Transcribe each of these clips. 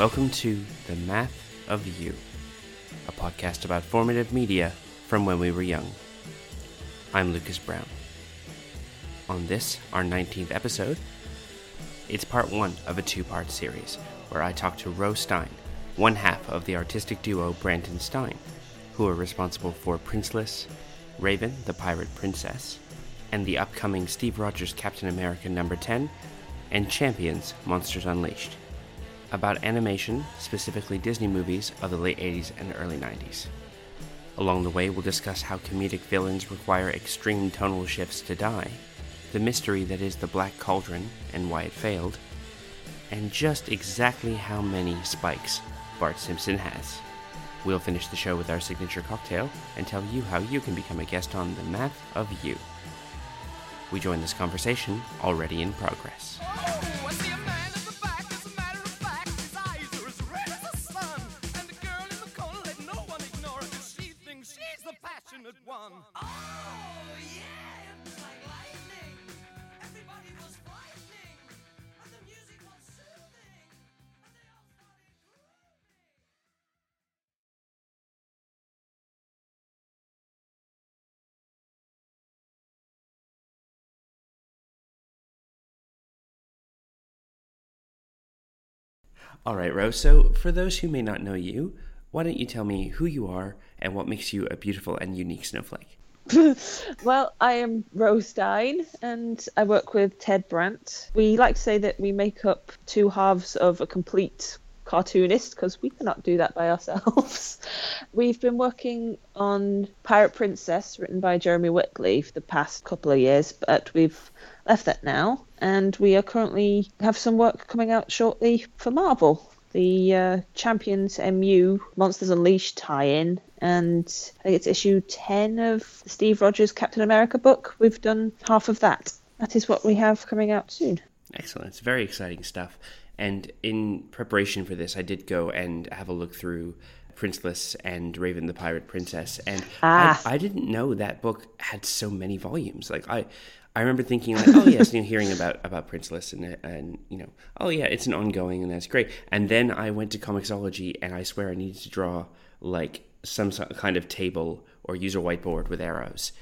Welcome to The Math of You, a podcast about formative media from when we were young. I'm Lucas Brown. On this, our 19th episode, it's part one of a two part series where I talk to Ro Stein, one half of the artistic duo Brandt and Stein, who are responsible for Princeless, Raven, the Pirate Princess, and the upcoming Steve Rogers Captain America number 10, and Champions Monsters Unleashed about animation, specifically Disney movies of the late 80s and early 90s. Along the way, we'll discuss how comedic villains require extreme tonal shifts to die, the mystery that is the Black Cauldron and why it failed, and just exactly how many spikes Bart Simpson has. We'll finish the show with our signature cocktail and tell you how you can become a guest on The Math of You. We join this conversation already in progress. One. Oh, yeah, it was like lightning. Everybody was frightening. And the music was soothing. And they all started grooving. All right, Rose. So, for those who may not know you, why don't you tell me who you are and what makes you a beautiful and unique snowflake? well, I am Ro Stein and I work with Ted Brandt. We like to say that we make up two halves of a complete cartoonist because we cannot do that by ourselves. We've been working on Pirate Princess, written by Jeremy Whitley, for the past couple of years, but we've left that now and we are currently have some work coming out shortly for Marvel. The uh, Champions MU Monsters Unleashed tie-in, and I think it's issue ten of the Steve Rogers Captain America book. We've done half of that. That is what we have coming out soon. Excellent. It's very exciting stuff. And in preparation for this, I did go and have a look through Princeless and Raven the Pirate Princess, and Ah. I, I didn't know that book had so many volumes. Like I, I remember thinking like, oh yes, you know, hearing about about Princeless and and you know, oh yeah, it's an ongoing and that's great. And then I went to Comixology, and I swear I needed to draw like some kind of table or use a whiteboard with arrows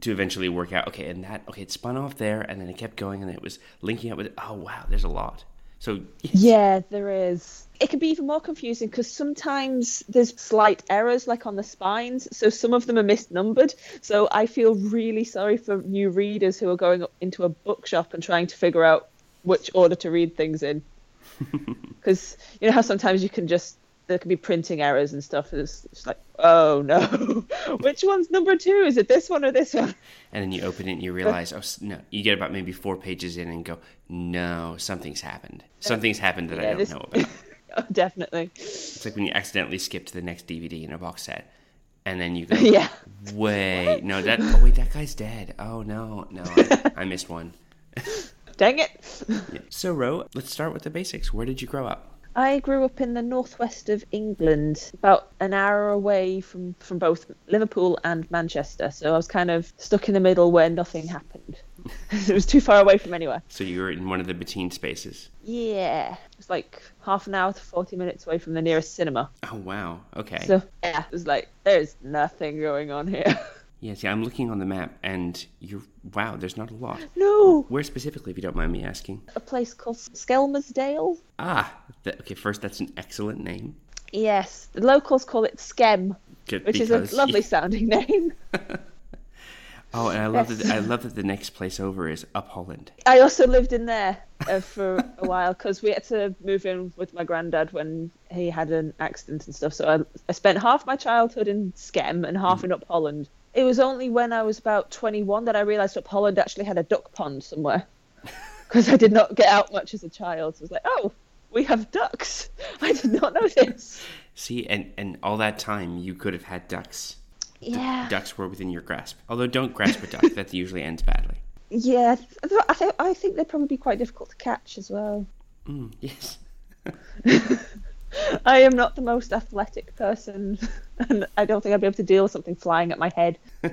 to eventually work out okay and that okay it spun off there and then it kept going and it was linking up with oh wow there's a lot so Yeah, there is. It can be even more confusing because sometimes there's slight errors, like on the spines. So some of them are misnumbered. So I feel really sorry for new readers who are going up into a bookshop and trying to figure out which order to read things in. Because you know how sometimes you can just there can be printing errors and stuff. It's, it's like, oh no, which one's number two? Is it this one or this one? and then you open it and you realize oh no you get about maybe four pages in and go no something's happened something's happened that i don't this- know about Oh, definitely. it's like when you accidentally skip to the next dvd in a box set and then you go Yeah. wait no that oh wait that guy's dead oh no no i, I missed one Dang it. Yeah. so ro let's start with the basics where did you grow up I grew up in the northwest of England, about an hour away from, from both Liverpool and Manchester. So I was kind of stuck in the middle where nothing happened. it was too far away from anywhere. so you were in one of the between spaces Yeah. It was like half an hour to 40 minutes away from the nearest cinema. oh wow okay So yeah, it was like, there's nothing going on here. Yeah, see, I'm looking on the map, and you're wow. There's not a lot. no! Where specifically, if you don't mind me asking? A place called Skelmersdale? Ah, that, okay. First, that's an excellent name. Yes. The locals call it Skem, Good, which because- is a lovely sounding name. Oh, and I love Yes. that. I love that the next place over is Up Holland. I also lived in there uh, for a while because we had to move in with my granddad when he had an accident and stuff. So I, I spent half my childhood in Skem and half in Up Holland. It was only when I was about 21 that I realised Up Holland actually had a duck pond somewhere because I did not get out much as a child. So I was like, oh, we have ducks. I did not know this. See, and and all that time you could have had ducks. Yeah. Ducks were within your grasp. Although, don't grasp a duck. that usually ends badly. Yeah. I, th- I think they'd probably be quite difficult to catch as well. Mm, yes. I am not the most athletic person, and I don't think I'd be able to deal with something flying at my head.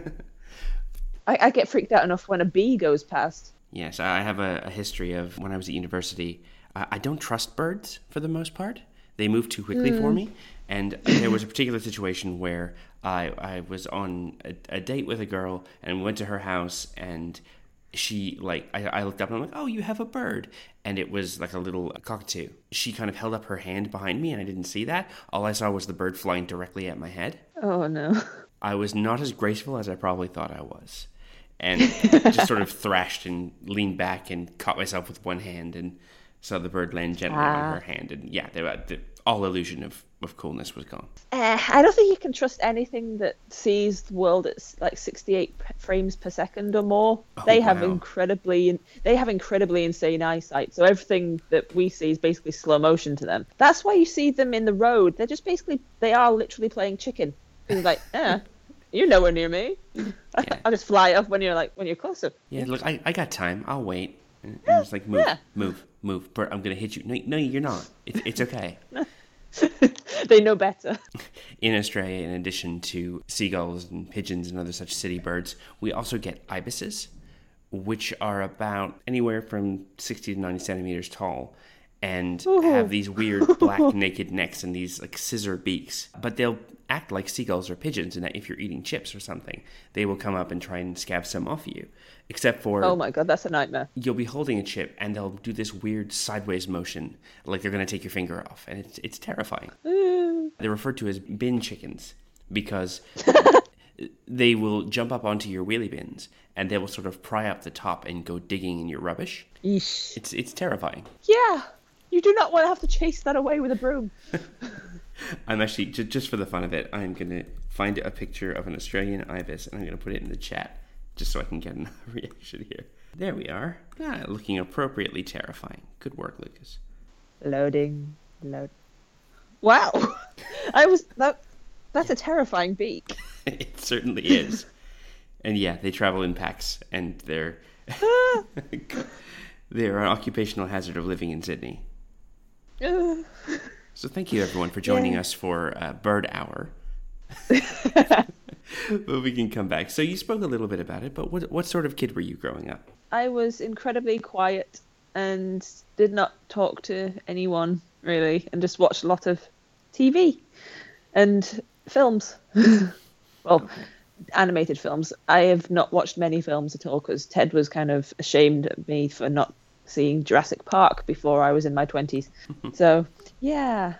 I, I get freaked out enough when a bee goes past. Yes, I have a, a history of when I was at university. I, I don't trust birds for the most part. They move too quickly for hmm. me. And there was a particular situation where I, I was on a, a date with a girl and went to her house and she like I, I looked up and I'm like, oh, you have a bird, and it was like a little cockatoo. She kind of held up her hand behind me, and I didn't see that. All I saw was the bird flying directly at my head. Oh no. I was not as graceful as I probably thought I was, and just sort of thrashed and leaned back and caught myself with one hand and saw the bird land gently on Ah. her hand, and yeah, they, were- the, all illusion of, of coolness was gone. Uh, I don't think you can trust anything that sees the world at like 68 frames per second or more. they have incredibly they have incredibly insane eyesight. So everything that we see is basically slow motion to them. That's why you see them in the road. They're just basically they are literally playing chicken. It's like, eh, you're nowhere near me. I'll just fly off when you're like when you're closer. Yeah, look, I, I got time. I'll wait. And I'm just like, move, yeah. move, move. Bird, I'm gonna hit you. No, no, you're not. It's, it's okay. they know better. in Australia, in addition to seagulls and pigeons and other such city birds, we also get ibises, which are about anywhere from 60 to 90 centimeters tall and have these weird black naked necks and these like scissor beaks. But they'll act like seagulls or pigeons in that if you're eating chips or something, they will come up and try and scab some off you. Except for Oh my god, that's a nightmare. you'll be holding a chip and they'll do this weird sideways motion like they're going to take your finger off and it's it's terrifying they're referred to as bin chickens because they will jump up onto your wheelie bins and they will sort of pry up the top and go digging in your rubbish Yeesh. it's it's terrifying Yeah. You do not want to have to chase that away with a broom. i'm actually just, just for the fun of it i'm going to find a picture of an australian ibis and i'm going to put it in the chat just so i can get a reaction here there we are ah, looking appropriately terrifying good work lucas Loading. Load. Wow. I was that. That's a terrifying beak. it certainly is. And yeah, they travel in packs, and they're they're an occupational hazard of living in Sydney. So thank you everyone for joining Yeah. us for uh, Bird Hour. but we can come back. So you spoke a little bit about it, but what what sort of kid were you growing up? I was incredibly quiet and did not talk to anyone really, and just watched a lot of TV and films. well, animated films. I have not watched many films at all because Ted was kind of ashamed of me for not seeing Jurassic Park before I was in my twenties. so yeah,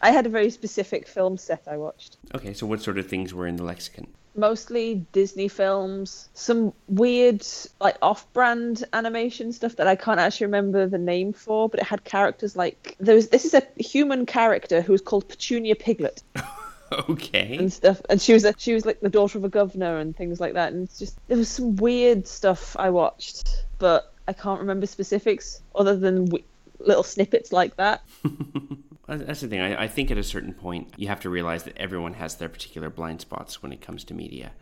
I had a very specific film set I watched. Okay, so what sort of things were in the lexicon? mostly Disney films, some weird like off-brand animation stuff that I can't actually remember the name for, but it had characters like there was this is a human character who was called Petunia Piglet Okay. and stuff, and she was a, she was like the daughter of a governor and things like that, and it's just there was some weird stuff I watched, but I can't remember specifics other than w- little snippets like that. That's the thing. I, I think at a certain point, you have to realize that everyone has their particular blind spots when it comes to media.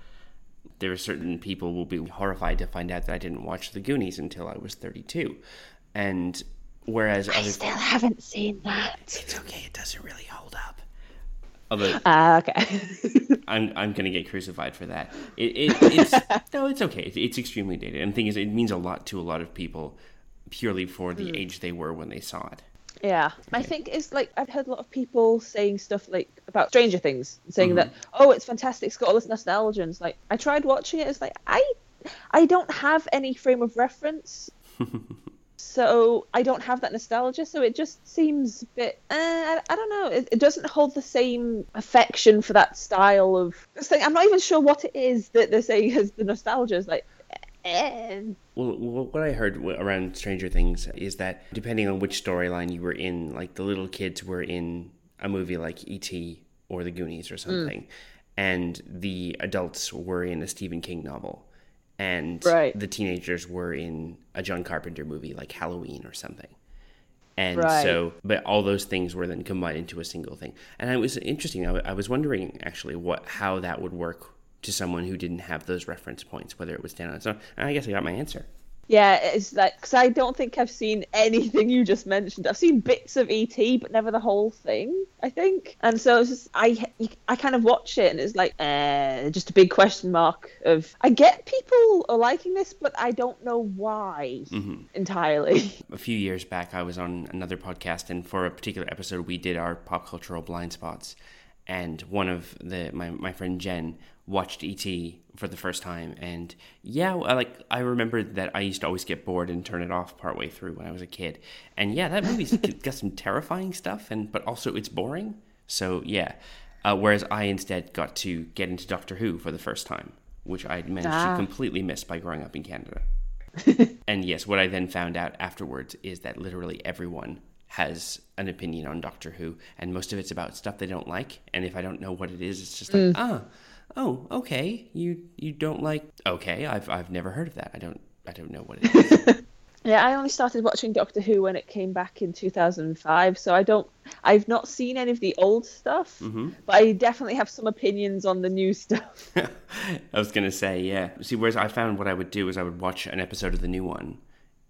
There are certain people will be horrified to find out that I didn't watch The Goonies until I was 32. And whereas other Still haven't seen that. it's okay, it doesn't really hold up. Although Ah, okay. I'm I'm gonna get crucified for that. It, it it's no, it's okay. It's, it's extremely dated, and the thing is, it means a lot to a lot of people, purely for the age they were when they saw it. Yeah, I think it's like I've heard a lot of people saying stuff like about Stranger Things, saying that oh, it's fantastic, it's got all this nostalgia. And it's like I tried watching it, it's like I, I don't have any frame of reference, so I don't have that nostalgia. So it just seems a bit. Uh, I, I don't know. It, it doesn't hold the same affection for that style of. It's like, I'm not even sure what it is that they're saying is the nostalgia. It's like. Eh. Well, what I heard around Stranger Things is that depending on which storyline you were in, like the little kids were in a movie like E.T. or The Goonies or something, and the adults were in a Stephen King novel, and Right. the teenagers were in a John Carpenter movie like Halloween or something. And Right. so, but all those things were then combined into a single thing. And it was interesting. I, w- I was wondering actually what how that would work to someone who didn't have those reference points, whether it would stand on its own. I guess I got my answer. Yeah, it's like because I don't think I've seen anything you just mentioned. I've seen bits of ET, but never the whole thing. I think, and so it's just I I kind of watch it and it's like uh, just a big question mark of I get people are liking this, but I don't know why entirely. A few years back, I was on another podcast, and for a particular episode, we did our pop cultural blind spots. And one of the my, my friend Jen watched ET for the first time, and yeah, I like I remember that I used to always get bored and turn it off partway through when I was a kid. And yeah, that movie's got some terrifying stuff, and but also it's boring. So yeah, uh, whereas I instead got to get into Doctor Who for the first time, which I managed Ah. to completely miss by growing up in Canada. and yes, what I then found out afterwards is that literally everyone has an opinion on Doctor Who, and most of it's about stuff they don't like. And if I don't know what it is, it's just like, ah, oh, okay, you you don't like, okay, I've I've never heard of that. I don't I don't know what it is. Yeah, I only started watching Doctor Who when it came back in 2005, so I don't. I've not seen any of the old stuff, but I definitely have some opinions on the new stuff. I was gonna say, yeah. See, whereas I found what I would do is I would watch an episode of the new one,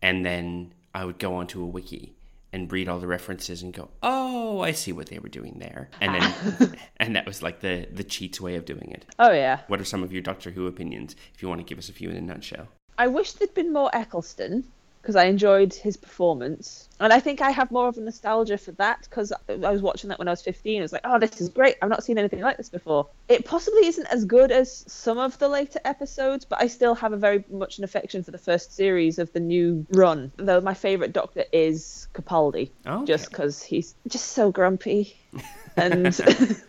and then I would go onto a wiki and read all the references and go, "Oh, I see what they were doing there," and then, and that was like the the cheats way of doing it. oh yeah, What are some of your Doctor Who opinions? If you want to give us a few in a nutshell. I wish there'd been more Eccleston because I enjoyed his performance, and I think I have more of a nostalgia for that because I was watching that when I was 15. I was like, "Oh, this is great! I've not seen anything like this before." It possibly isn't as good as some of the later episodes, but I still have a very much an affection for the first series of the new run. Though my favorite Doctor is Capaldi, Oh, just because he's just so grumpy, and.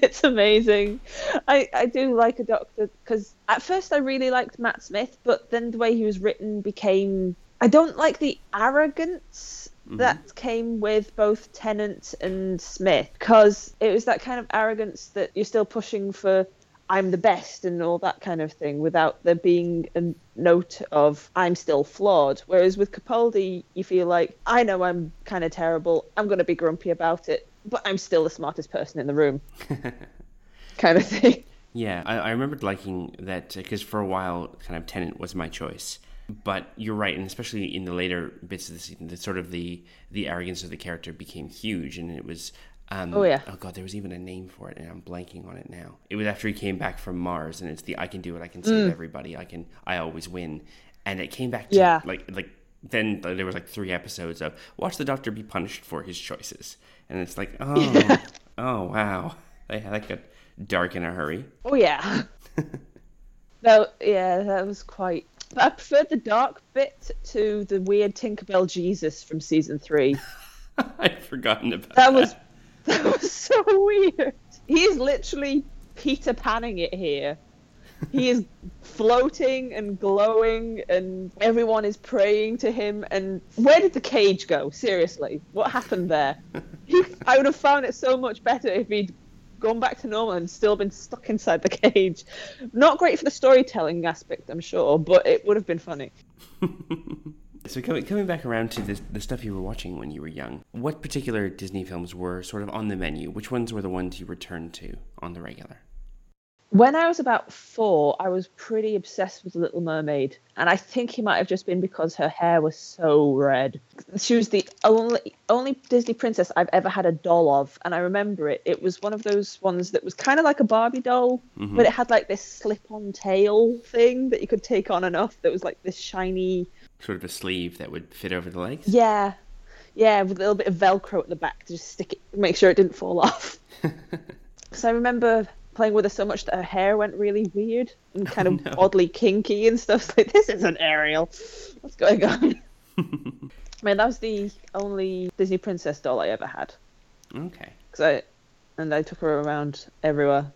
It's amazing. I, I do like a doctor because at first I really liked Matt Smith, but then the way he was written became. I don't like the arrogance mm-hmm. that came with both Tennant and Smith because it was that kind of arrogance that you're still pushing for I'm the best and all that kind of thing without there being a note of I'm still flawed. Whereas with Capaldi, you feel like I know I'm kind of terrible. I'm going to be grumpy about it, but I'm still the smartest person in the room. kind of thing. Yeah, I, I remembered liking that because for a while, kind of Tennant was my choice. But you're right, and especially in the later bits of the season, the sort of the the arrogance of the character became huge, and it was. Um, Oh, yeah. Oh god, there was even a name for it, and I'm blanking on it now. It was after he came back from Mars, and it's the "I can do it, I can save everybody, I can, I always win," and it came back to Yeah. like like then there was like three episodes of watch the Doctor be punished for his choices, and it's like oh oh wow, they that got dark in a hurry. Oh yeah. no, yeah, that was quite. But I preferred the dark bit to the weird Tinkerbell Jesus from season three. I'd forgotten about That was that was so weird. He is literally Peter Panning it here. He is floating and glowing, and everyone is praying to him. And where did the cage go? Seriously, what happened there? He, I would have found it so much better if he'd gone back to normal and still been stuck inside the cage. Not great for the storytelling aspect, I'm sure, but it would have been funny. So coming coming back around to the the stuff you were watching when you were young, what particular Disney films were sort of on the menu? Which ones were the ones you returned to on the regular? When I was about four, I was pretty obsessed with Little Mermaid, and I think it might have just been because her hair was so red. She was the only only Disney princess I've ever had a doll of, and I remember it. It was one of those ones that was kind of like a Barbie doll, mm-hmm. but it had like this slip-on tail thing that you could take on and off. That was like this shiny, Sort of a sleeve that would fit over the legs. yeah, yeah, with a little bit of Velcro at the back to just stick it, make sure it didn't fall off. Because I remember playing with her so much that her hair went really weird and kind of no. oddly kinky and stuff. Like this isn't Ariel. What's going on? I mean, that was the only Disney princess doll I ever had. Okay. Cause I and I took her around everywhere,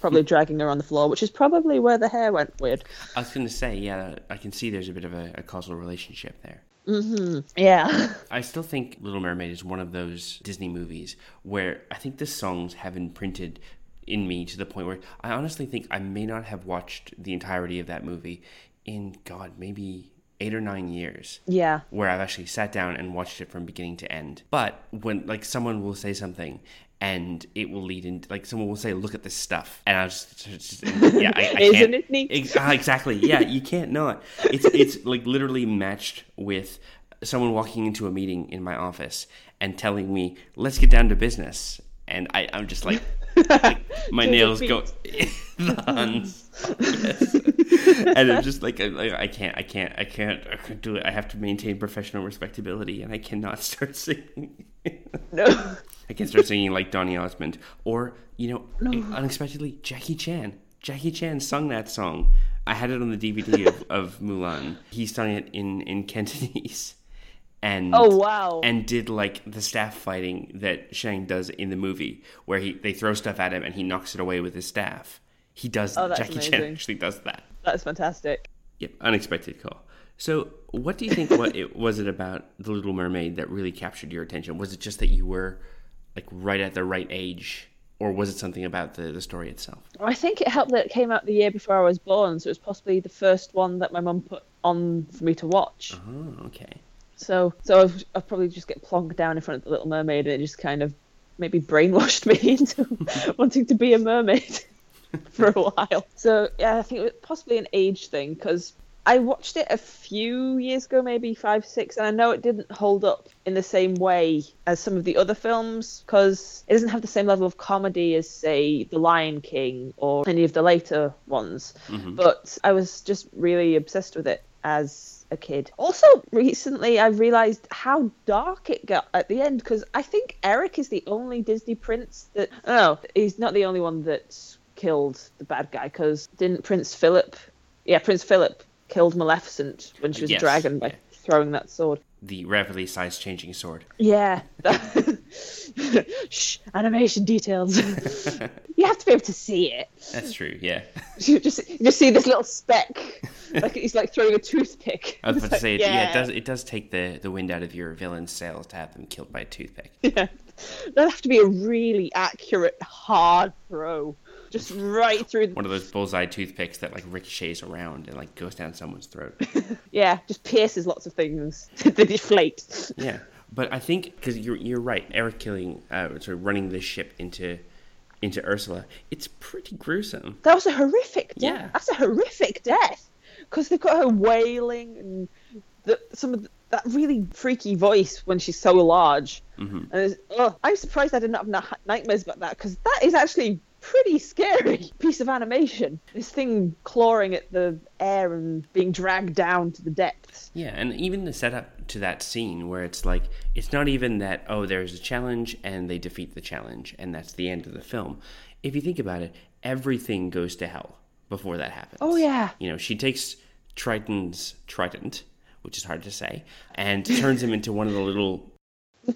probably dragging her on the floor, which is probably where the hair went weird. I was going to say, yeah, I can see there's a bit of a, a causal relationship there. Mm-hmm. Yeah. I still think Little Mermaid is one of those Disney movies where I think the songs have imprinted in me to the point where I honestly think I may not have watched the entirety of that movie in, God, maybe eight or nine years Yeah. where I've actually sat down and watched it from beginning to end. But when like someone will say something and it will lead into like someone will say, "Look at this stuff," and I'll just, just yeah, I, I Isn't can't- it neat? Ex- ah, exactly. Yeah, you can't not. It's it's like literally matched with someone walking into a meeting in my office and telling me, "Let's get down to business," and I I'm just like. Like, my nails go the. Yes. and I'm just like, I, I can't, I can't, I can't, I can't do it. I have to maintain professional respectability, and I cannot start singing. No. I can't start singing like Donny Osmond, or you know, unexpectedly Jackie Chan. Jackie Chan sung that song. I had it on the DVD of, of Mulan. He sung it in in Cantonese, and Oh wow. and did like the staff fighting that Shang does in the movie, where he they throw stuff at him and he knocks it away with his staff. He does. Oh, that's Jackie Chan amazing. actually does that. That's fantastic. Yep, unexpected call. So, what do you think? what it was it about the Little Mermaid that really captured your attention? Was it just that you were like right at the right age, or was it something about the the story itself? I think it helped that it came out the year before I was born, so it was possibly the first one that my mum put on for me to watch. Oh, okay. So, so I've, I've probably just get plonked down in front of the Little Mermaid, and it just kind of maybe brainwashed me into wanting to be a mermaid for a while. So yeah, I think it was possibly an age thing because I watched it a few years ago, maybe five, six, and I know it didn't hold up in the same way as some of the other films because it doesn't have the same level of comedy as, say, The Lion King or any of the later ones. Mm-hmm. But I was just really obsessed with it as a kid. Also, recently I realized how dark it got at the end because I think Eric is the only Disney prince that. Oh, he's not the only one that killed the bad guy because didn't Prince Philip. Yeah, Prince Philip killed Maleficent when she was Yes, a dragon by yeah. throwing that sword. The rapidly size changing sword. Yeah. Shh, animation details. you have to be able to see it. That's true. Yeah. You just you just see this little speck, like he's like throwing a toothpick. I was about to say, like, it, yeah, it does. It does take the, the wind out of your villain's sails to have them killed by a toothpick. Yeah. That'd have to be a really accurate, hard throw, just right through. The... One of those bullseye toothpicks that like ricochets around and like goes down someone's throat. Yeah, just pierces lots of things. they deflate. Yeah, but I think because you're you're right, Eric killing, uh, sort of running this ship into into Ursula. It's pretty gruesome. That was a horrific death. Yeah. That's a horrific death because they've got her wailing and the, some of the, that really freaky voice when she's so large. Mm-hmm. And it's, oh, I'm surprised I didn't have na- nightmares about that because that is actually pretty scary piece of animation. This thing clawing at the air and being dragged down to the depths. Yeah, and even the setup to that scene where it's like it's not even that oh there's a challenge and they defeat the challenge and that's the end of the film. If you think about it, everything goes to hell before that happens. Oh, yeah. You know, she takes Triton's trident, which is hard to say, and turns him into one of the little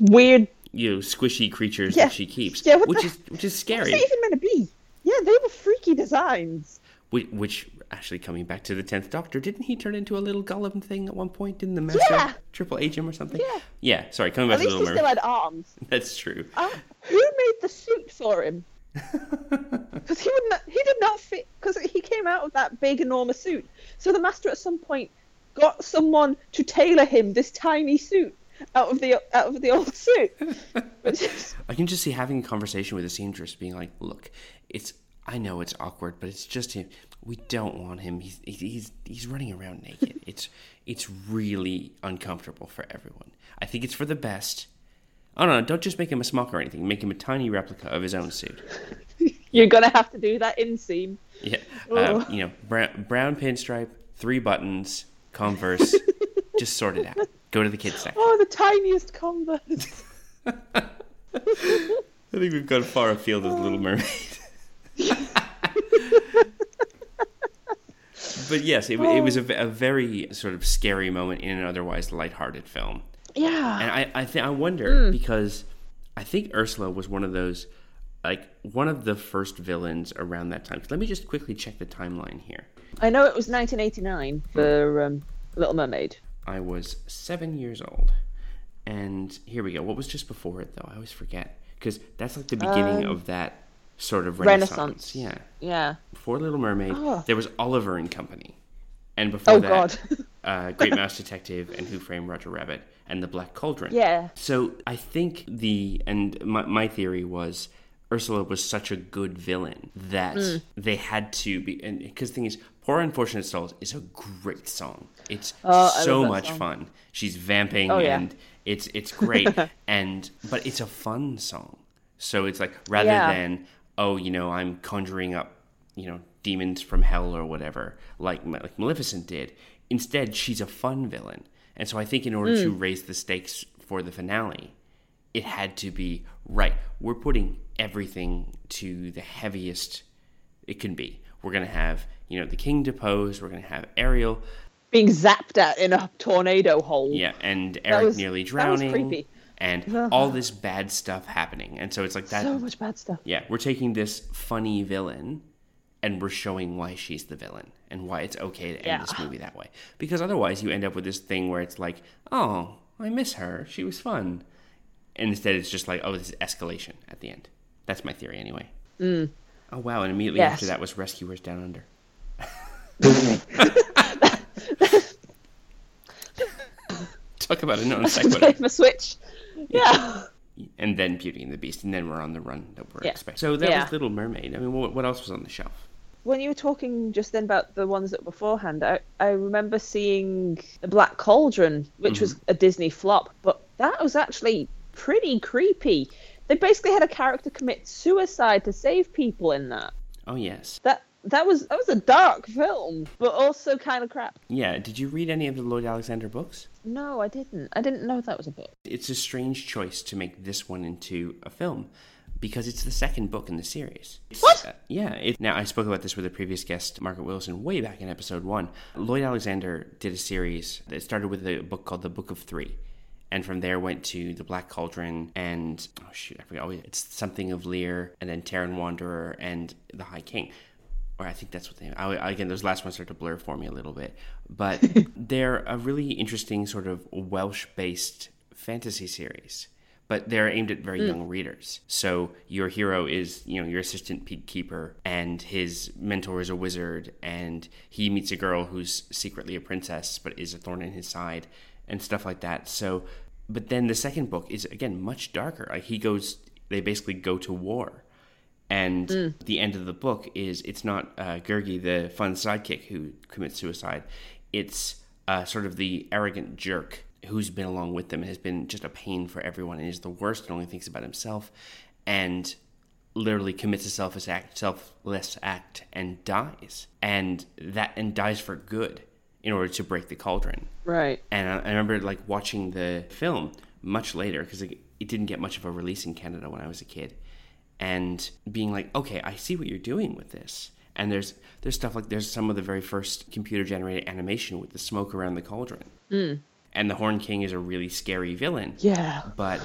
Weird. You know squishy creatures Yeah. that she keeps, Yeah, which the- is which is scary. it even meant to be? Yeah, they were freaky designs. Which, which actually coming back to the tenth Doctor, didn't he turn into a little golem thing at one point? Didn't the Master Yeah. Triple H him or something? Yeah. Yeah. Sorry, coming At back to least he Little still Mermaid. had arms. That's true. Uh, who made the suit for him? Because he would not, he did not fit. Because he came out of that big, enormous suit. So the master at some point got someone to tailor him this tiny suit out of the out of the old suit. I can just see having a conversation with a seamstress, being like, "Look, it's I know it's awkward, but it's just him. We don't want him. He's he's he's running around naked. it's it's really uncomfortable for everyone. I think it's for the best. Oh no, don't just make him a smock or anything. Make him a tiny replica of his own suit. You're gonna have to do that in inseam. Yeah, Oh. uh, you know, brown, brown pinstripe, three buttons, Converse. just sort it out. Go to the kids section. Oh, the tiniest Converse. I think we've gone far afield as Little Mermaid. but yes, it, it was a, a very sort of scary moment in an otherwise lighthearted film. Yeah. And I, I think I wonder because I think Ursula was one of those, like one of the first villains around that time. Let me just quickly check the timeline here. I know it was 1989 for um, Little Mermaid. I was seven years old, and here we go. What was just before it though? I always forget because that's like the beginning of that sort of renaissance. Renaissance. Yeah, Yeah. before Little Mermaid, Oh. there was Oliver and Company, and before Oh that, God. uh, Great Mouse Detective and Who Framed Roger Rabbit, and The Great Mouse Detective and Great Mouse Detective and Who Framed Roger Rabbit, and The Black Cauldron. Yeah. So I think the and my my theory was Ursula was such a good villain that Hmm. they had to be and because the thing is, Poor Unfortunate Souls is a great song. It's Oh, so much song. fun. She's vamping Oh, yeah. and it's it's great and but it's a fun song. So it's like rather Yeah. than oh you know I'm conjuring up you know demons from hell or whatever like like Maleficent did. Instead, she's a fun villain, and so I think in order to raise the stakes for the finale, it had to be right. We're putting everything to the heaviest it can be. We're gonna have you know the king deposed. We're gonna have Ariel, Being zapped at in a tornado hole. yeah, and Eric was- nearly that was drowning, creepy. and all this bad stuff happening. And so it's like that. So much bad stuff. Yeah, we're taking this funny villain and we're showing why she's the villain and why it's okay to end Yeah. this movie that way. Because otherwise, you end up with this thing where it's like, oh, I miss her. She was fun. And instead, it's just like, oh, this is escalation at the end. That's my theory, anyway. Mm. Oh, wow. And immediately Yes. after that was Rescuers Down Under. Talk about a non sequitur. Flip a switch. Yeah. and then Beauty and the Beast, and then we're on the run that we're Yeah. expecting. So that Yeah. was Little Mermaid. I mean, what, what else was on the shelf? When you were talking just then about the ones that were beforehand, I, I remember seeing The Black Cauldron, which was mm-hmm. a Disney flop, but that was actually pretty creepy. They basically had a character commit suicide to save people in that. Oh yes, That that was that was a dark film, but also kind of crap. yeah. Did you read any of the Lloyd Alexander books? No, I didn't. I didn't know that was a book. It's a strange choice to make this one into a film because it's the second book in the series. It's- What? uh, yeah. It, now I spoke about this with a previous guest, Margaret Wilson, way back in episode one. Lloyd Alexander did a series that started with a book called The Book of Three. And from there went to the Black Cauldron and oh shoot, I forgot. Oh, it's something of Llyr, and then Taran Wanderer and the High King. Or I think that's what they. I, again, those last ones start to blur for me a little bit, but they're a really interesting sort of Welsh-based fantasy series. But they're aimed at very mm. young readers. So your hero is, you know, your assistant peak keeper, and his mentor is a wizard, and he meets a girl who's secretly a princess but is a thorn in his side, and stuff like that. So, but then the second book is again much darker. Like he goes, they basically go to war and the end of the book is it's not uh, Gurgi, the fun sidekick, who commits suicide. It's uh, sort of the arrogant jerk who's been along with them and has been just a pain for everyone and is the worst and only thinks about himself and literally commits a selfish act, selfless act and dies. And that and dies for good in order to break the cauldron. Right. And I, I remember like watching the film much later because it, it didn't get much of a release in Canada when I was a kid, and being like, okay, I see what you're doing with this. And there's there's stuff like there's some of the very first computer generated animation with the smoke around the cauldron, hmm. and the Horn King is a really scary villain. Yeah. But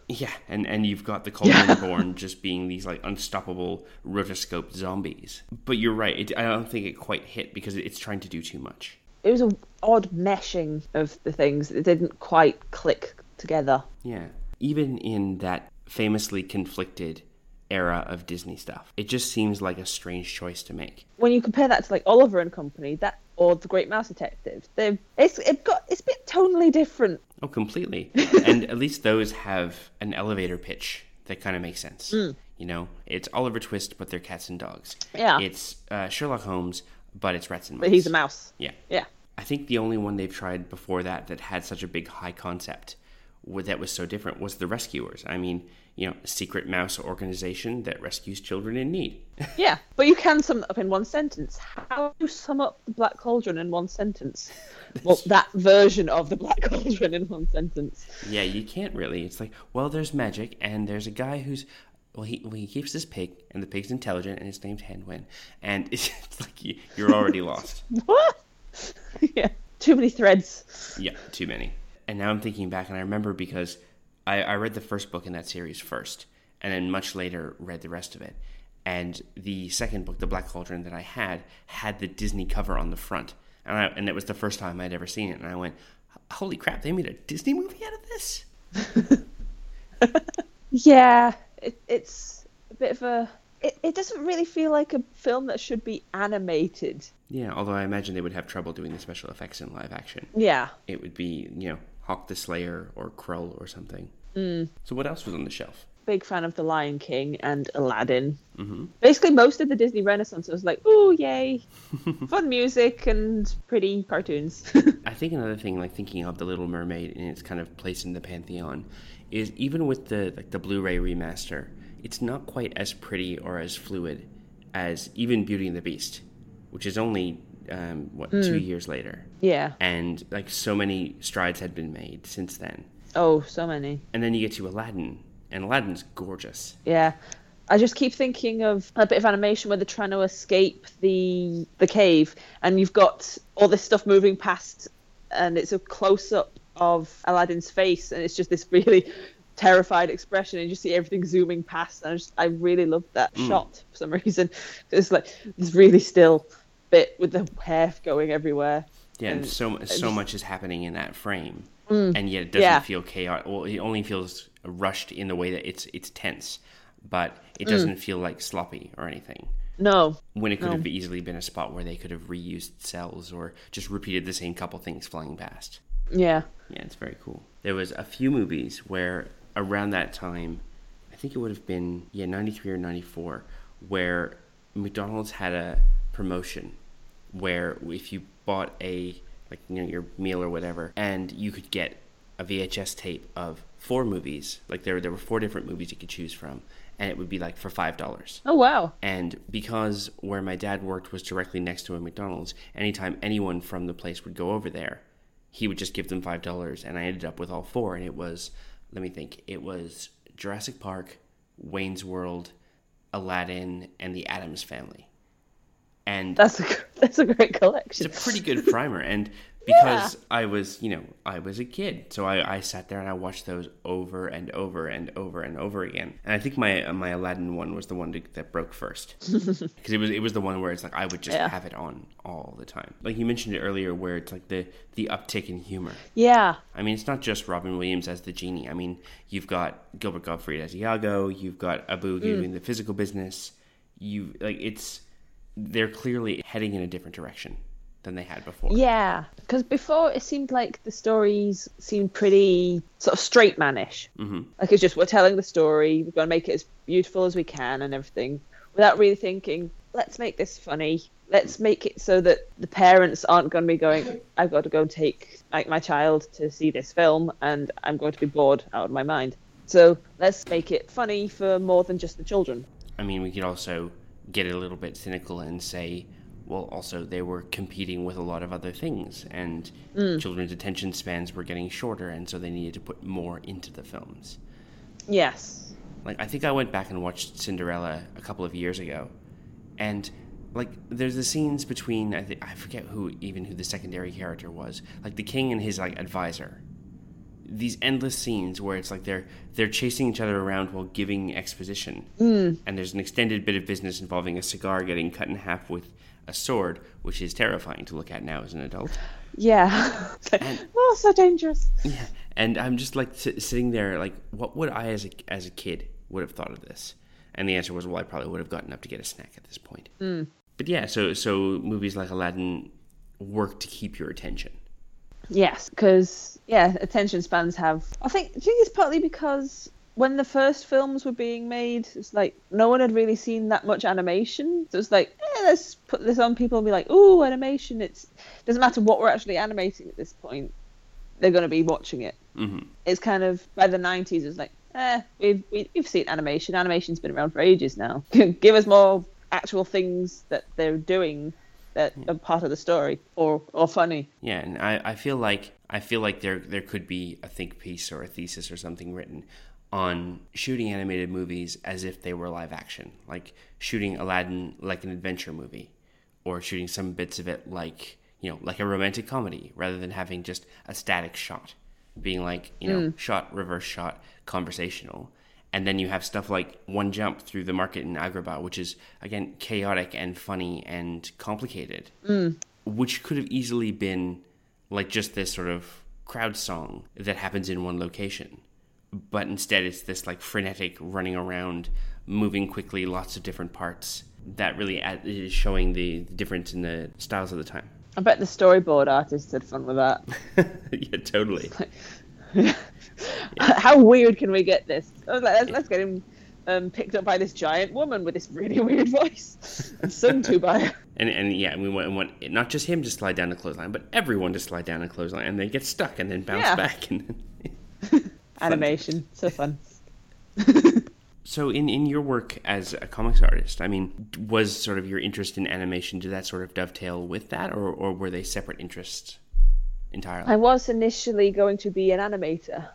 yeah, and and you've got the Cauldron Born just being these like unstoppable rotoscope zombies. But you're right. It, I don't think it quite hit because it's trying to do too much. It was an odd meshing of the things It didn't quite click together. Yeah. Even in that famously conflicted era of Disney stuff, it just seems like a strange choice to make. When you compare that to like Oliver and Company, that or The Great Mouse Detective, they've it's it got it's a bit tonally different. Oh, completely. and at least those have an elevator pitch that kind of makes sense. You know, it's Oliver Twist, but they're cats and dogs. Yeah. It's uh, Sherlock Holmes, but it's rats and mice. But he's a mouse. Yeah. Yeah. I think the only one they've tried before that that had such a big high concept that was so different was the Rescuers. I mean, you know, a secret mouse organization that rescues children in need. Yeah. But you can sum it up in one sentence. How do you sum up the Black Cauldron in one sentence? Well, that version of the Black Cauldron in one sentence. yeah, you can't really. It's like, well, there's magic, and there's a guy who's. Well, he, well, he keeps this pig, and the pig's intelligent, and his name's Hen Wen. And it's, it's like you, you're already lost. What? yeah. Too many threads. Yeah, too many. And now I'm thinking back, and I remember because I, I read the first book in that series first, and then much later read the rest of it. And the second book, The Black Cauldron, that I had, had the Disney cover on the front. And, I, and it was the first time I'd ever seen it. And I went, holy crap, they made a Disney movie out of this? Yeah. It, it's a bit of a it, it doesn't really feel like a film that should be animated. Yeah, although I imagine they would have trouble doing the special effects in live action. Yeah. It would be, you know, Hawk the Slayer or Krull or something. Mm. So what else was on the shelf? Big fan of The Lion King and Aladdin. Mm-hmm. Basically, most of the Disney Renaissance was like, oh, yay. Fun music and pretty cartoons. I think another thing, like thinking of The Little Mermaid and its kind of place in the pantheon, is even with the like the Blu-ray remaster, it's not quite as pretty or as fluid as even Beauty and the Beast, which is only um, what two years later, yeah. and like so many strides had been made since then. Oh, so many. And then you get to Aladdin, and Aladdin's gorgeous. Yeah. I just keep thinking of a bit of animation where they're trying to escape the the cave, and you've got all this stuff moving past, and it's a close up of Aladdin's face, and it's just this really terrified expression, and you just see everything zooming past. And I just I really love that mm. shot for some reason. It's like this really still bit with the hair going everywhere. Yeah, and And so so just- much is happening in that frame, Mm. and yet it doesn't yeah. feel chaotic. Well, it only feels rushed in the way that it's it's tense, but it mm. doesn't feel like sloppy or anything. No, When it could No. have easily been a spot where they could have reused cells or just repeated the same couple things flying past. yeah, Yeah, it's very cool. There was a few movies where around that time, I think it would have been yeah ninety three or ninety four, where McDonald's had a promotion where if you bought a like you know your meal or whatever, and you could get a VHS tape of four movies. Like there there were four different movies you could choose from, and it would be like for five dollars. oh wow, And because where my dad worked was directly next to a McDonald's, anytime anyone from the place would go over there, he would just give them five dollars, and I ended up with all four. And it was, let me think, it was Jurassic Park, Wayne's World, Aladdin, and the Addams Family. And that's a that's a great collection. it's a pretty good primer. And because I was, you know, I was a kid, so I, I sat there and I watched those over and over and over and over again. And I think my my Aladdin one was the one to, that broke first because it was it was the one where it's like I would just Yeah. have it on all the time. Like you mentioned it earlier, where it's like the the uptick in humor. Yeah, I mean, it's not just Robin Williams as the genie. I mean, you've got Gilbert Gottfried as Iago. You've got Abu mm. doing the physical business. You like it's they're clearly heading in a different direction than they had before. yeah. Because before it seemed like the stories seemed pretty sort of straight manish. Mm-hmm. Like it's just we're telling the story, we're going to make it as beautiful as we can and everything, without really thinking, let's make this funny. Let's make it so that the parents aren't going to be going. I've got to go take like my child to see this film, and I'm going to be bored out of my mind. So let's make it funny for more than just the children. I mean, we could also get a little bit cynical and say, well, also they were competing with a lot of other things, and mm. children's attention spans were getting shorter, and so they needed to put more into the films. Yes. Like I think I went back and watched Cinderella a couple of years ago, and like there's the scenes between I, th- I forget who even who the secondary character was, like the king and his like advisor. These endless scenes where it's like they're they're chasing each other around while giving exposition, mm. and there's an extended bit of business involving a cigar getting cut in half with a sword, which is terrifying to look at now as an adult. Yeah. Like, oh, so dangerous. Yeah, and I'm just like sit sitting there, like, what would I as a as a kid would have thought of this? And the answer was, well, I probably would have gotten up to get a snack at this point. But yeah, so so movies like Aladdin work to keep your attention. Yes, because yeah, attention spans have. I think. I think it's partly because when the first films were being made, it's like no one had really seen that much animation. So it's like, eh, let's put this on. People and be like, "Ooh, animation!" It's doesn't matter what we're actually animating at this point. They're going to be watching it. hmm It's kind of by the '90s. It's like, eh, we've we, we've seen animation. Animation's been around for ages now. Give us more actual things that they're doing that are part of the story or or funny. Yeah, and I, I feel like I feel like there there could be a think piece or a thesis or something written on shooting animated movies as if they were live action, like shooting Aladdin like an adventure movie, or shooting some bits of it like you know like a romantic comedy, rather than having just a static shot, being like you know hmm. shot reverse shot conversational. And then you have stuff like One Jump through the market in Agrabah, which is again chaotic and funny and complicated mm. which could have easily been like just this sort of crowd song that happens in one location but instead it's this like frenetic running around, moving quickly, lots of different parts. That really is showing the difference in the styles of the time. I bet the storyboard artist had fun with that. yeah, totally. How weird can we get this? I was like, let's, let's get him um, picked up by this giant woman with this really weird voice and sung to by her. And and yeah, and we want, want not just him to slide down a clothesline, but everyone to slide down a clothesline and then get stuck and then bounce Yeah. back. And Animation, so fun. so in in your work as a comics artist, I mean, was sort of your interest in animation did that sort of dovetail with that, or or were they separate interests entirely? I was initially going to be an animator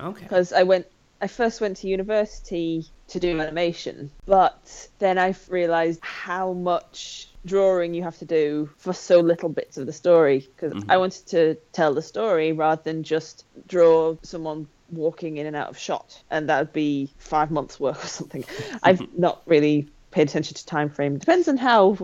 okay. because I went. I first went to university to do animation, but then I realized how much drawing you have to do for so little bits of the story because mm-hmm. I wanted to tell the story rather than just draw someone walking in and out of shot and that would be five months work or something i've not really paid attention to time frame. Depends on how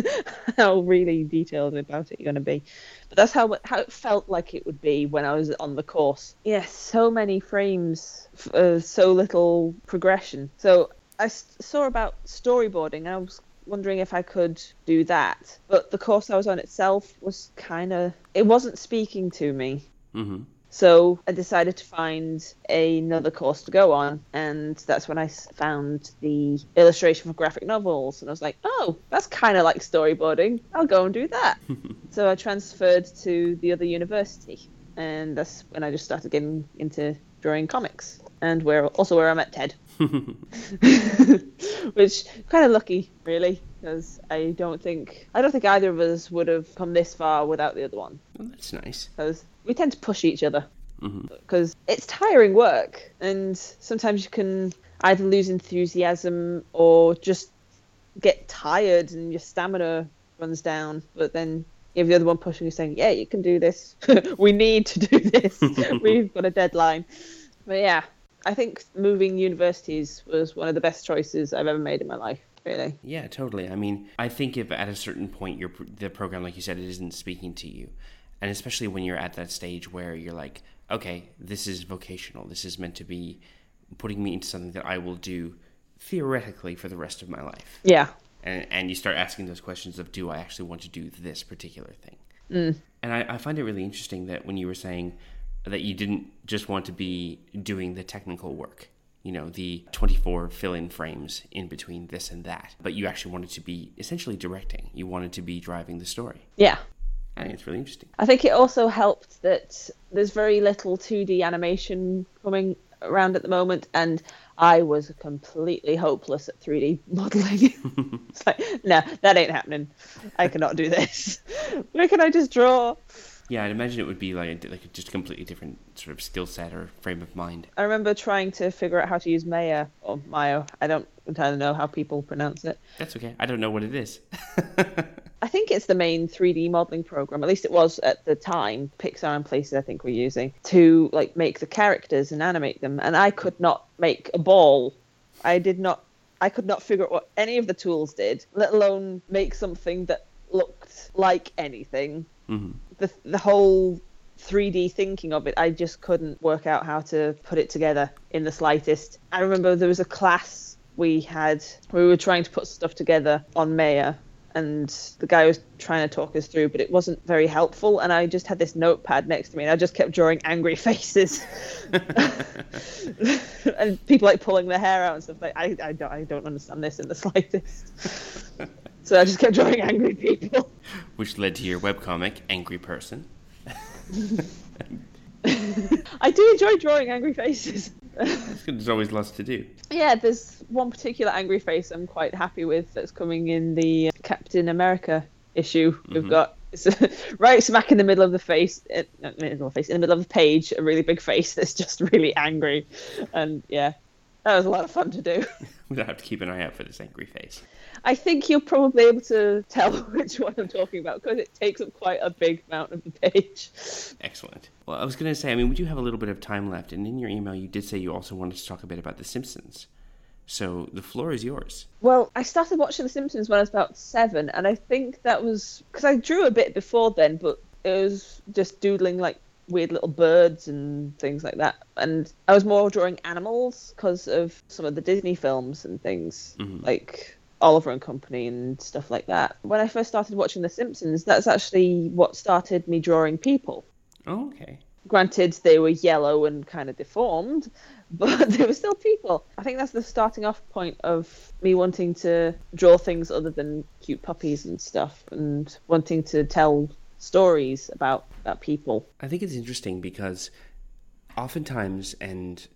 how really detailed about it you're going to be. But that's how how it felt like it would be when i was on the course. Yes so many frames uh, so little progression. So i saw about storyboarding i was wondering if i could do that. But the course i was on itself was kind of it wasn't speaking to me. Hmm so I decided to find another course to go on, and that's when I found the illustration for graphic novels, and I was like, oh, that's kind of like storyboarding. I'll go and do that. so I transferred to the other university, and that's when I just started getting into drawing comics, and where also where I met Ted, which kind of lucky, really, because I don't think I don't think either of us would have come this far without the other one. Well, that's nice. because we tend to push each other. Mm-hmm. Because it's tiring work and sometimes you can either lose enthusiasm or just get tired and your stamina runs down but then you have the other one pushing you saying yeah you can do this. We need to do this. We've got a deadline. But yeah i think moving universities was one of the best choices i've ever made in my life really Yeah, totally. I mean, I think if at a certain point your the program, like you said, it isn't speaking to you, and especially when you're at that stage where you're like, okay, this is vocational. This is meant to be putting me into something that I will do theoretically for the rest of my life. yeah And and you start asking those questions of, do I actually want to do this particular thing? Mm. And I, I find it really interesting that when you were saying that you didn't just want to be doing the technical work, you know, the 24 fill in frames in between this and that, but you actually wanted to be essentially directing. You wanted to be driving the story. yeah I think it's really interesting. I think it also helped that there's very little 2D animation coming around at the moment, and I was completely hopeless at 3D modeling. it's like, no, that ain't happening. I cannot do this. Where can I just draw? Yeah, I'd imagine it would be like, a, like just a completely different sort of skill set or frame of mind. I remember trying to figure out how to use Maya or Mayo. I don't entirely know how people pronounce it. That's okay. I don't know what it is. I think it's the main 3D modeling program. At least it was at the time. Pixar and places I think were using to like make the characters and animate them. And I could not make a ball. I did not. I could not figure out what any of the tools did, let alone make something that looked like anything. hmm The the whole 3D thinking of it, I just couldn't work out how to put it together in the slightest. I remember there was a class we had we were trying to put stuff together on Maya, and the guy was trying to talk us through, but it wasn't very helpful. And I just had this notepad next to me, and I just kept drawing angry faces, and people like pulling their hair out and stuff. Like I, I don't, I don't understand this in the slightest. so I just kept drawing angry people. Which led to your webcomic, Angry Person. I do enjoy drawing angry faces. There's always lots to do. Yeah, there's one particular angry face I'm quite happy with that's coming in the Captain America issue. We've mm-hmm. got it's right smack in the middle of the face, uh, not middle of the face, in the middle of the page, a really big face that's just really angry, and yeah, that was a lot of fun to do. We'll have to keep an eye out for this angry face. I think you'll probably be able to tell which one I'm talking about because it takes up quite a big amount of the page. Excellent. Well, I was going to say, I mean, we do have a little bit of time left, and in your email, you did say you also wanted to talk a bit about The Simpsons. So the floor is yours. Well, I started watching The Simpsons when I was about seven, and I think that was because I drew a bit before then, but it was just doodling like weird little birds and things like that. And I was more drawing animals because of some of the Disney films and things mm-hmm. like Oliver and Company and stuff like that. When I first started watching The Simpsons, that's actually what started me drawing people. Oh, okay. Granted, they were yellow and kind of deformed, but they were still people. I think that's the starting off point of me wanting to draw things other than cute puppies and stuff, and wanting to tell stories about about people. I think it's interesting because oftentimes, and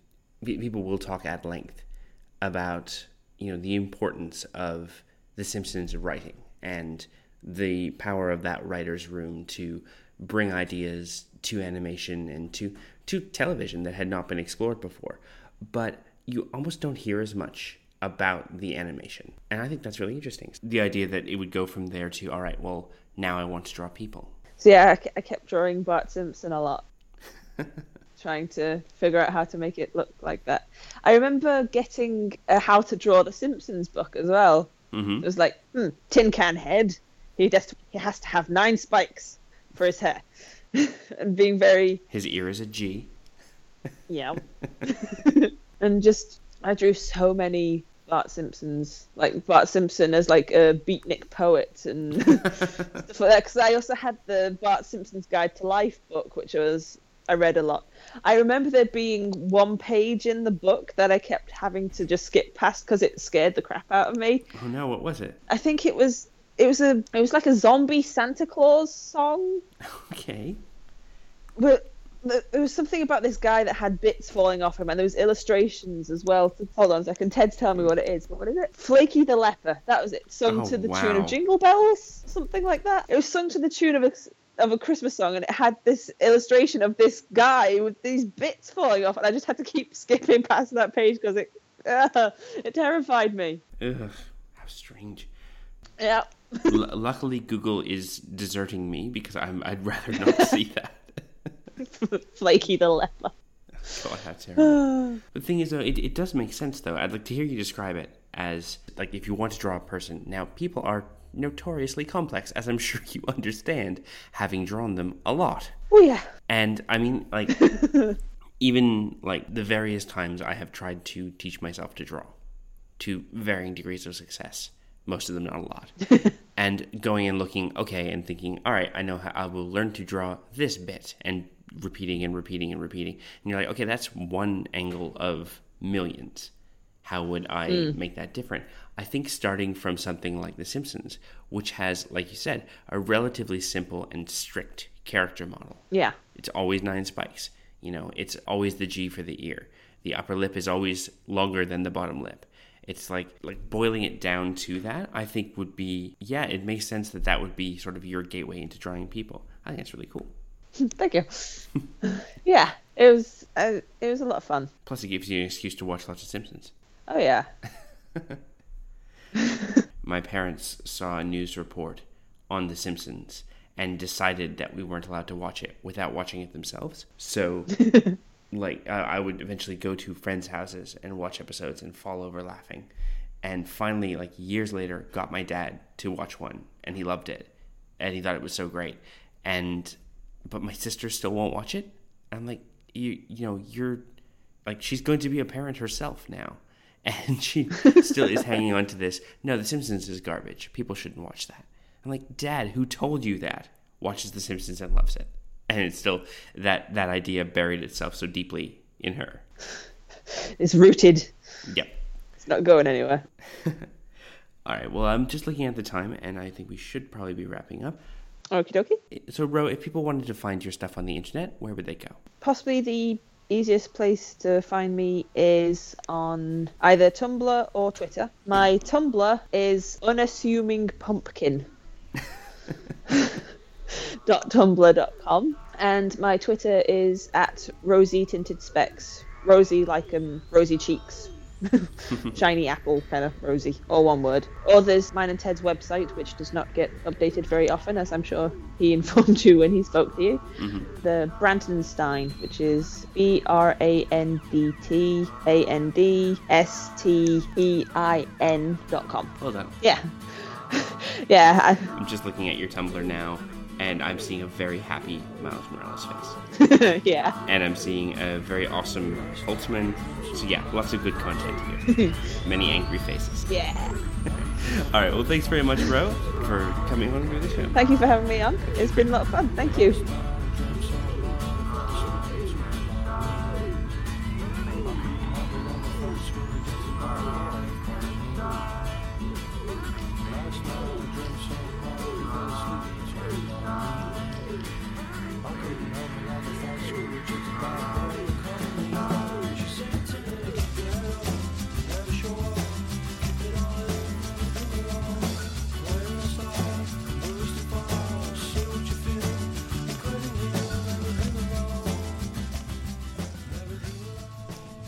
people will talk at length about you know the importance of The Simpsons writing and the power of that writer's room to bring ideas to animation and to to television that had not been explored before. But you almost don't hear as much about the animation. And I think that's really interesting. The idea that it would go from there to, all right, well, now I want to draw people. So yeah, I, I kept drawing Bart Simpson a lot, trying to figure out how to make it look like that. I remember getting a How to Draw the Simpsons book as well. Mhm. It was like, hmm, tin can head. He just he has to have nine spikes for his hair, and being very His ear is a G. yeah, and just I drew so many Bart Simpsons, like Bart Simpson as like a beatnik poet and stuff like that. Because I also had the Bart Simpson's Guide to Life book, which was I read a lot. I remember there being one page in the book that I kept having to just skip past because it scared the crap out of me. Oh no, what was it? I think it was it was a it was like a zombie Santa Claus song Okay. but there was something about this guy that had bits falling off him, and there was illustrations as well. Hold on a second, Ted's telling me what it is. But what is it? Flaky the Leper. That was it. Sung Oh, to the tune of Jingle Bells, something like that. It was sung to the tune of a of a Christmas song, and it had this illustration of this guy with these bits falling off, and I just had to keep skipping past that page because it uh, it terrified me. Ugh, how strange. Yeah. L- luckily, Google is deserting me because I'm, I'd rather not see that. Flaky the Leper. God, how terrible. the thing is, though, it, it does make sense, though. I'd like to hear you describe it as, like, if you want to draw a person. Now, people are notoriously complex, as I'm sure you understand, having drawn them a lot. Oh yeah. And I mean, like, even like the various times I have tried to teach myself to draw to varying degrees of success, most of them not a lot. and going and looking, okay, and thinking, all right, I know how I will learn to draw this bit and repeating and repeating and repeating. And you're like, okay, that's one angle of millions. How would I hmm. make that different? I think starting from something like The Simpsons, which has, like you said, a relatively simple and strict character model. Yeah. It's always nine spikes. You know, it's always the G for the ear. The upper lip is always longer than the bottom lip. It's like like boiling it down to that. I think would be yeah. It makes sense that that would be sort of your gateway into drawing people. I think that's really cool. Thank you. yeah, it was uh, it was a lot of fun. Plus, it gives you an excuse to watch lots of Simpsons. Oh yeah. My parents saw a news report on The Simpsons and decided that we weren't allowed to watch it without watching it themselves. So, like, uh, I would eventually go to friends' houses and watch episodes and fall over laughing. And finally, like years later, got my dad to watch one, and he loved it, and he thought it was so great. And but my sister still won't watch it. I'm like, you, you know, you're like she's going to be a parent herself now. And she still is hanging on to this. No the simpsons is garbage. People shouldn't watch that. I'm like dad who told you that? Watches the simpsons and loves it. And it's still that that idea buried itself so deeply in her. It's rooted. yep. It's not going anywhere. all right. Well i'm just looking at the time and i think we should probably be wrapping up Okie dokie. so ro if people wanted to find your stuff on the internet where would they go Possibly the easiest place to find me is on either Tumblr or Twitter. My Tumblr is unassuming pumpkin. dot tumblr dot com and my Twitter is at rosy tinted specs. Rosy like um rosy cheeks. Shiny apple kind of rosy, all one word. Or there's mine and Ted's website, which does not get updated very often, as I'm sure he informed you when he spoke to you. Mm-hmm. The Brandt and Stein, which is B R A N D T A N D S T E I N dot com. Oh, well done Yeah. yeah, I, i'm just looking at your tumblr now and I'm seeing a very happy Miles Morales face. yeah. and I'm seeing a very awesome Holtzmann. So yeah, lots of good content here. Many angry faces. Yeah. All right, well, thanks very much, Ro, for coming on to the show. Thank you for having me on. It's been a lot of fun. Thank you.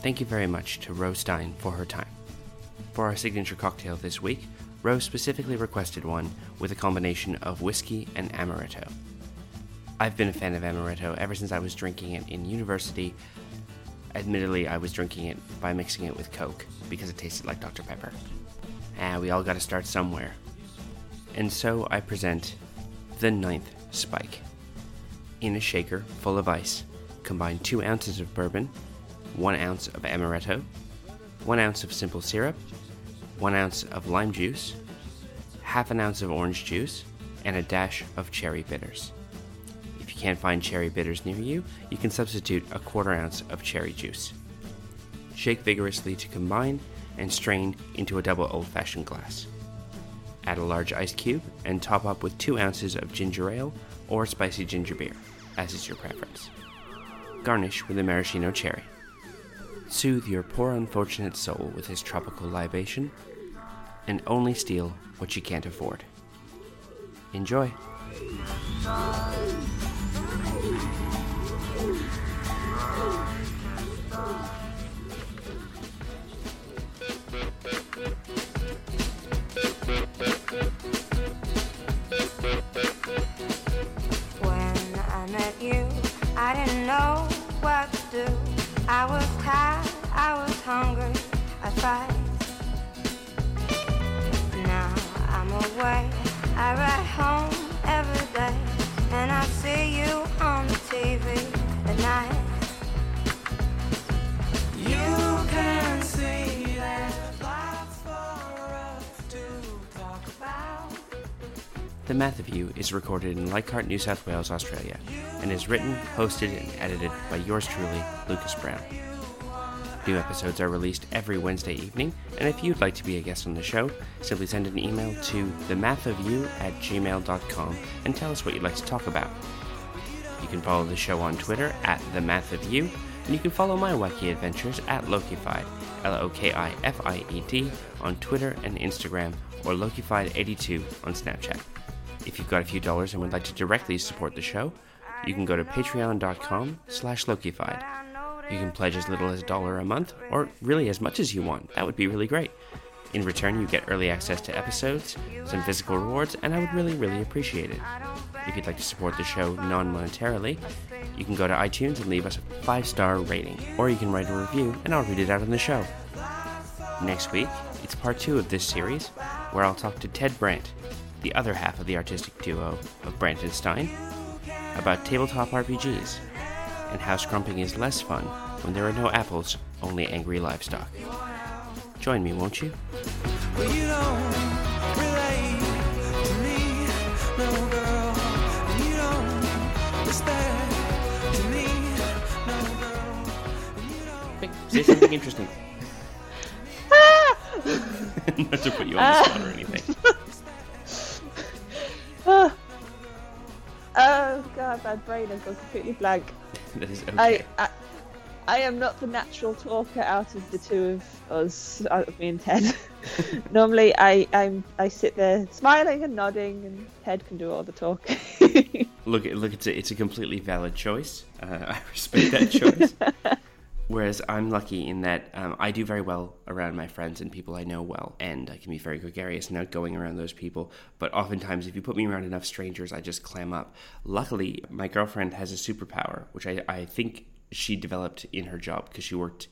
Thank you very much to Ro Stein for her time. For our signature cocktail this week, Ro specifically requested one with a combination of whiskey and amaretto. I've been a fan of amaretto ever since I was drinking it in university. Admittedly, I was drinking it by mixing it with Coke because it tasted like Dr. Pepper. Ah, we all gotta start somewhere. And so I present the ninth spike. In a shaker full of ice, combine two ounces of bourbon, one ounce of amaretto, one ounce of simple syrup, one ounce of lime juice, half an ounce of orange juice, and a dash of cherry bitters. If you can't find cherry bitters near you, you can substitute a quarter ounce of cherry juice. Shake vigorously to combine and strain into a double old fashioned glass. Add a large ice cube and top up with 2 ounces of ginger ale or spicy ginger beer, as is your preference. Garnish with a maraschino cherry. Soothe your poor unfortunate soul with his tropical libation, and only steal what you can't afford. Enjoy! Is recorded in Leichhardt, New South Wales, Australia, and is written, hosted, and edited by yours truly, Lucas Brown. New episodes are released every Wednesday evening, and if you'd like to be a guest on the show, simply send an email to themathofyou at gmail.com and tell us what you'd like to talk about. You can follow the show on Twitter at themathofyou, and you can follow my wacky adventures at Lokified, L-O-K-I-F-I-E-D, on Twitter and Instagram, or Lokified82 on Snapchat. If you've got a few dollars and would like to directly support the show, you can go to patreon.com slash Lokified. You can pledge as little as a dollar a month, or really as much as you want. That would be really great. In return, you get early access to episodes, some physical rewards, and I would really, really appreciate it. If you'd like to support the show non monetarily, you can go to iTunes and leave us a five star rating, or you can write a review and I'll read it out on the show. Next week, it's part two of this series, where I'll talk to Ted Brandt, the other half of the artistic duo of Brandt and Stein, about tabletop RPGs and how scrumping is less fun when there are no apples, only angry livestock. Join me, won't you? Well, you don't relate to me, no girl. And you don't respect to me, no girl. And you don't. Say something interesting. Not to put you on the spot or anything. Ah. oh god, my brain has gone completely blank. That is okay. I, I I am not the natural talker out of the two of us, out of me and Ted. Normally, I I'm I sit there smiling and nodding, and Ted can do all the talking. Look, look, it's a, it's a completely valid choice. Uh, I respect that choice. Whereas I'm lucky in that um, I do very well around my friends and people I know well, and I can be very gregarious and outgoing around those people. But oftentimes, if you put me around enough strangers, I just clam up. Luckily, my girlfriend has a superpower, which I, I think she developed in her job because she worked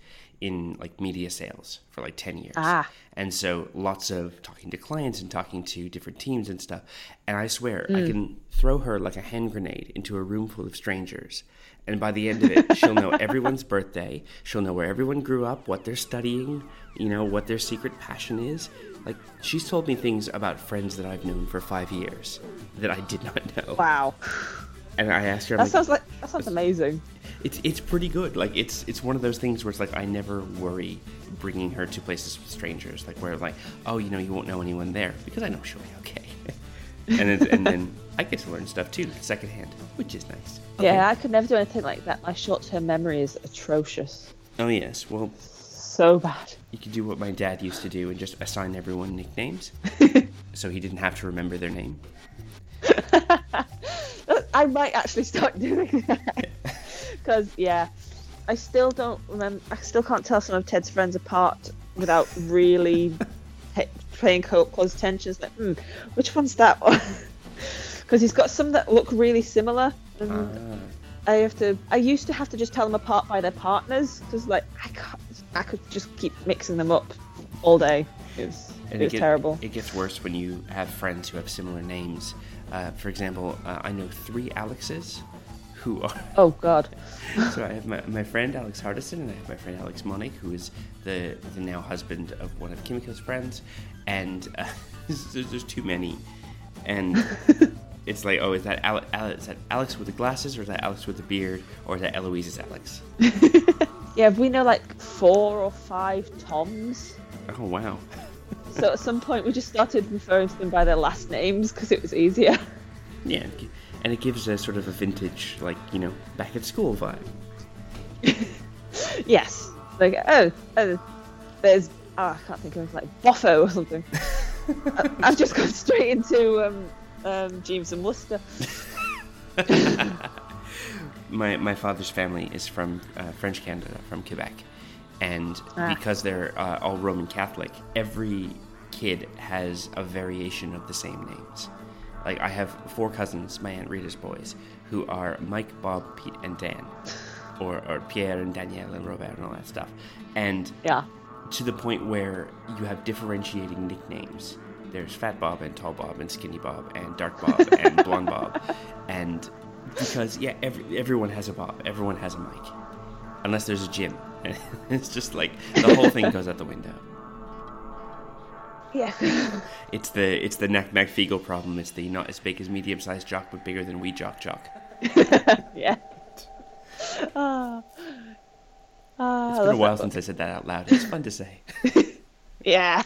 in like media sales for like 10 years. Ah. And so lots of talking to clients and talking to different teams and stuff. And I swear, Hmm. I can throw her like a hand grenade into a room full of strangers. And by the end of it, she'll know everyone's birthday. She'll know where everyone grew up, what they're studying, you know, what their secret passion is. Like, she's told me things about friends that I've known for five years that I did not know. Wow. And I asked her, I'm That like, sounds like that sounds amazing. it's it's pretty good. Like it's it's one of those things where it's like I never worry bringing her to places with strangers. Like where like oh you know you won't know anyone there because I know she'll be okay. and then, and then I get to learn stuff too secondhand, which is nice. Okay. Yeah, I could never do anything like that. My short-term memory is atrocious. Oh yes. Well, So bad. you could do what my dad used to do and just assign everyone nicknames, so he didn't have to remember their name. I might actually start doing that. Because yeah, I still don't remember. I still can't tell some of Ted's friends apart without really paying co- close attention. It's like, hmm, which one's that one? Because he's got some that look really similar. And Ah. I have to. I used to have to just tell them apart by their partners because like I can't. I could just keep mixing them up all day. It was, And it was get- terrible. It gets worse when you have friends who have similar names. Uh, for example, uh, I know three Alexes who are. Oh God. so I have my, my friend Alex Hardison and I have my friend Alex Monik, who is the the now husband of one of Kimiko's friends, and uh, there's, there's too many, and it's like, oh, is that Ale- Ale- is that Alex with the glasses, or is that Alex with the beard, or is that Eloise's Alex? Yeah, we know like four or five Toms. Oh wow, So at some point we just started referring to them by their last names because it was easier. yeah, and it gives a sort of a vintage, like you know, back at school vibe. yes. Like oh, oh there's oh, I can't think of it, like Boffo or something. I, I've just gone straight into um, um, Jeeves and Wooster. my my father's family is from uh, French Canada, from Quebec, and Ah. because they're uh, all Roman Catholic, every kid has a variation of the same names. Like I have four cousins, my aunt Rita's boys, who are Mike, Bob, Pete, and Dan, or or Pierre and Danielle and Robert and all that stuff, and Yeah. to the point where you have differentiating nicknames. There's Fat Bob and Tall Bob and Skinny Bob and Dark Bob and Blonde Bob, and because yeah, every, everyone has a Bob, everyone has a Mike, unless there's a Jim. it's just like the whole thing goes out the window. Yeah. It's the it's the Nac Mac Feegle problem. It's the not as big as medium sized jock, but bigger than we jock jock. yeah. Ah. Ah, It's been a while since I said that out loud. It's fun to say. Yeah.